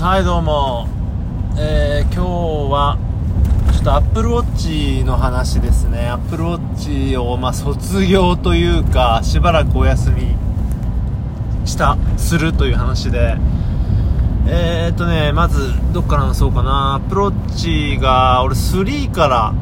はいどうも。えー、今日はちょっと Apple Watch の話ですね。Apple Watch をまあ卒業というかしばらくお休みしたするという話で。えー、っとねまずどっから話そうかな。Apple Watch が俺3から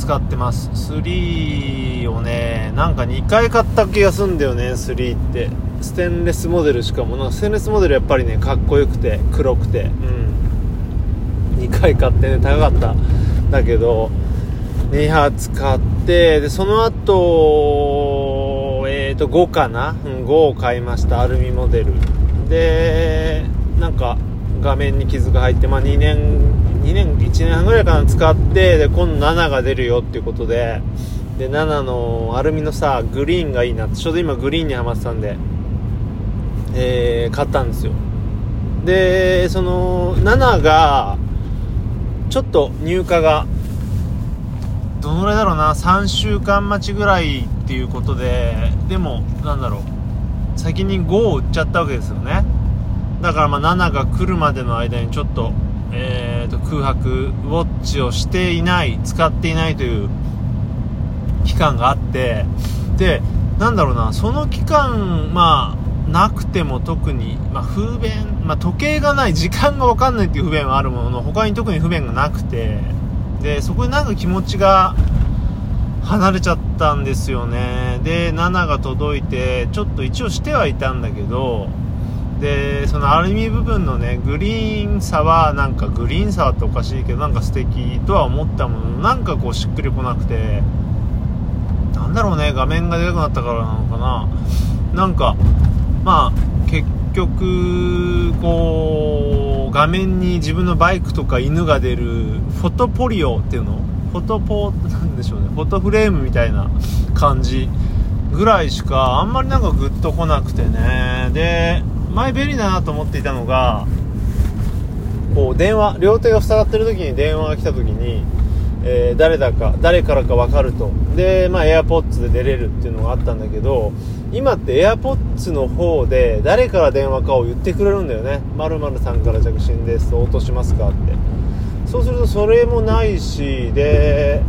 使ってます。3をねなんか2回買った気がすんだよね3って。ステンレスモデルしかもな。んかステンレスモデルやっぱりねかっこよくて黒くて。うん。2回買ってね高かった。だけど2発買ってでその後えっ、ー、と5かな、うん、5を買いましたアルミモデル。でなんか画面に傷が入ってまあ2年2年1年半ぐらいかな使ってで今度7が出るよっていうことでで7のアルミのさグリーンがいいなってちょうど今グリーンにはまってたんで、えー、買ったんですよ。でその7がちょっと入荷がどのぐらいだろうな3週間待ちぐらいっていうことででもなんだろう先に5を売っちゃったわけですよね。だからまあ7が来るまでの間にちょっとえーと、空白ウォッチをしていない使っていないという期間があってでなんだろうなその期間まあなくても特に、まあ、不便、まあ、時計がない時間が分かんないっていう不便はあるものの他に特に不便がなくてでそこになんか気持ちが離れちゃったんですよね。で7が届いてちょっと一応してはいたんだけどでそのアルミ部分のねグリーンさはなんかグリーンさっておかしいけどなんか素敵とは思ったものなんかこうしっくりこなくてなんだろうね画面がでかくなったからなのかな。なんかまあ結局こう画面に自分のバイクとか犬が出るフォトポリオっていうの？フォトポなんでしょうね。フォトフレームみたいな感じぐらいしかあんまりなんかグッとこなくてね。で前便利だなと思っていたのがこう電話両手が塞がってる時に電話が来た時に、えー、誰だか誰からか分かると。でまあ AirPods で出れるっていうのがあったんだけど今って AirPods の方で誰から電話かを言ってくれるんだよね。〇〇さんから着信です。応答しますかって。そうするとそれもないしで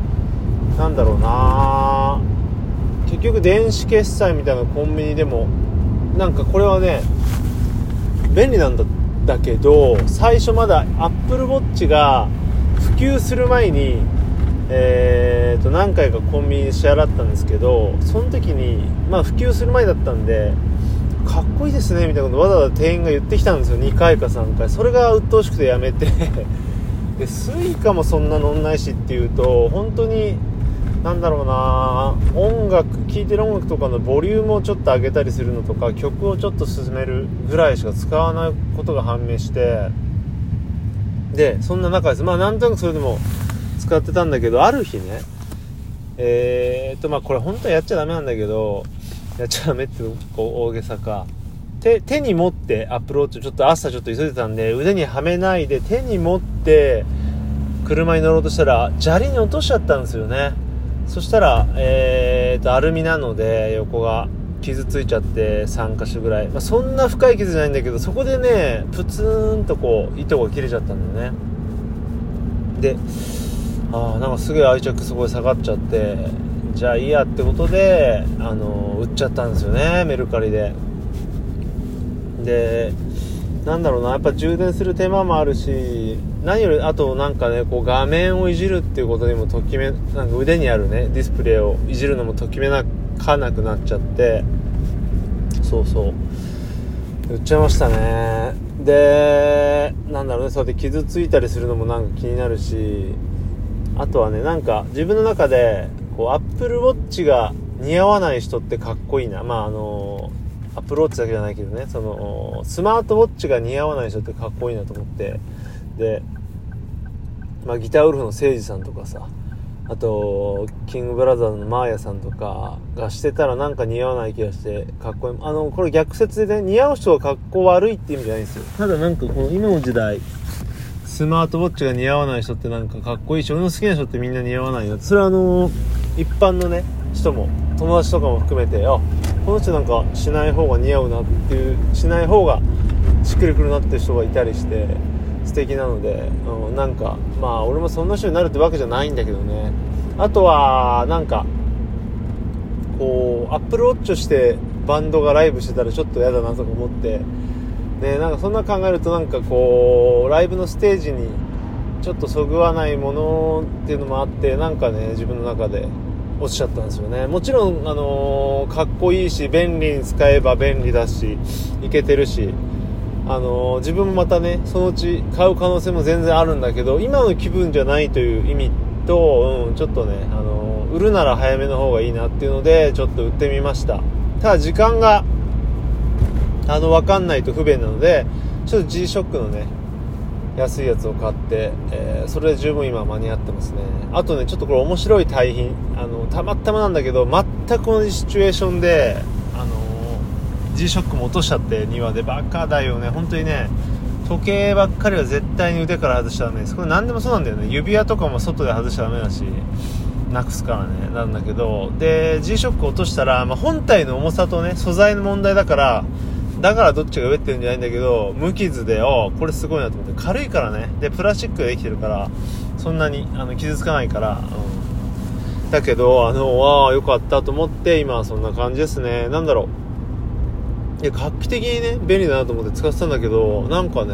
なんだろうな。結局電子決済みたいなコンビニでもなんかこれはね便利なんだだけど最初まだ Apple Watch が普及する前にえー、と何回かコンビニで支払ったんですけどその時にまあ普及する前だったんでかっこいいですねみたいなことわざわざ店員が言ってきたんですよ。2回か3回。それが鬱陶しくてやめて。で Suica もそんな乗んないしっていうと本当になんだろうな。音楽聴いてる音楽とかのボリュームをちょっと上げたりするのとか曲をちょっと進めるぐらいしか使わないことが判明してでそんな中です。まあなんとなくそれでも使ってたんだけどある日ねえー、っとまあこれ本当はやっちゃダメなんだけどやっちゃダメってこう大げさか。手手に持ってアプローチちょっと朝ちょっと急いでたんで腕にはめないで手に持って車に乗ろうとしたら砂利に落としちゃったんですよね。そしたら、えーと、アルミなので横が傷ついちゃって3箇所ぐらい、まあ、そんな深い傷じゃないんだけどそこでねプツンとこう糸が切れちゃったんだよね。でああなんかすげえ愛着そこで下がっちゃってじゃあいいやってことであの売っちゃったんですよねメルカリで。でなんだろうなやっぱ充電する手間もあるし何よりあとなんかねこう画面をいじるっていうことにもときめなんか腕にあるねディスプレイをいじるのもときめなかなくなっちゃって。そうそう。売っちゃいましたね。でなんだろうねそうやって傷ついたりするのもなんか気になるしあとはねなんか自分の中でこうアップルウォッチが似合わない人ってかっこいいな。まああのアプローチだけじゃないけどね。そのスマートウォッチが似合わない人ってかっこいいなと思って。で、まあ、ギターウルフの誠司さんとかさあとキングブラザーズのマーヤさんとかがしてたらなんか似合わない気がしてかっこいい。あのこれ逆説でね似合う人がかっこ悪いって意味じゃないんですよ。ただなんかこの今の時代スマートウォッチが似合わない人ってなんかかっこいいし俺の好きな人ってみんな似合わないよ。それはあの一般のね人も友達とかも含めてあこの人なんかしない方が似合うなっていうしない方がしっくりくるなっていう人がいたりして素敵なので、うん、なんかまあ俺もそんな人になるってわけじゃないんだけどね。あとはなんかこうアップルウォッチしてバンドがライブしてたらちょっと嫌だなとか思ってねなんかそんな考えるとなんかこうライブのステージにちょっとそぐわないものっていうのもあってなんかね自分の中で。落ちちゃったんですよね。もちろん、あのー、かっこいいし便利に使えば便利だしいけてるし、あのー、自分もまたねそのうち買う可能性も全然あるんだけど今の気分じゃないという意味と、うん、ちょっとね、あのー、売るなら早めの方がいいなっていうのでちょっと売ってみました。ただ時間があの分かんないと不便なのでちょっと G-SHOCK のね安いやつを買って、えー、それで十分今間に合ってますね。あとねちょっとこれ面白い対品あのたまたまなんだけど全く同じシチュエーションであの G ショックも落としちゃって庭で。バカだよね。本当にね時計ばっかりは絶対に腕から外しちゃダメです。これ何でもそうなんだよね。指輪とかも外で外しちゃダメだしなくすからね。なんだけど。で G ショック落としたら、まあ、本体の重さとね素材の問題だからだからどっちが上ってるんじゃないんだけど無傷であこれすごいなと思って。軽いからね。でプラスチックでできてるからそんなにあの傷つかないから、うん、だけどあのああよかったと思って今はそんな感じですね。なんだろう。いや画期的にね便利だなと思って使ってたんだけどなんかね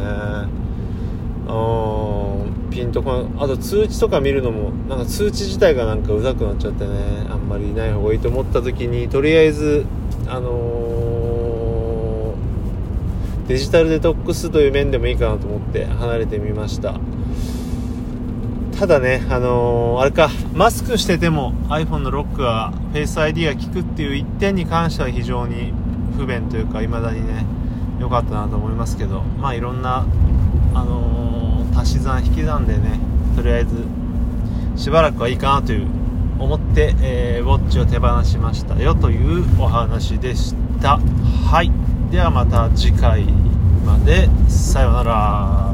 うんピンとこあと通知とか見るのもなんか通知自体がなんかうざくなっちゃってねあんまりいない方がいいと思った時にとりあえずあのーデジタルデトックスという面でもいいかなと思って離れてみました。ただねあのー、あれか。マスクしてても iPhone のロックは Face ID が効くっていう一点に関しては非常に不便というか未だにね良かったなと思いますけど。まあいろんなあのー、足し算引き算でねとりあえずしばらくはいいかなという思って、えー、ウォッチを手放しましたよというお話でした。はい。ではまた次回まで。さようなら。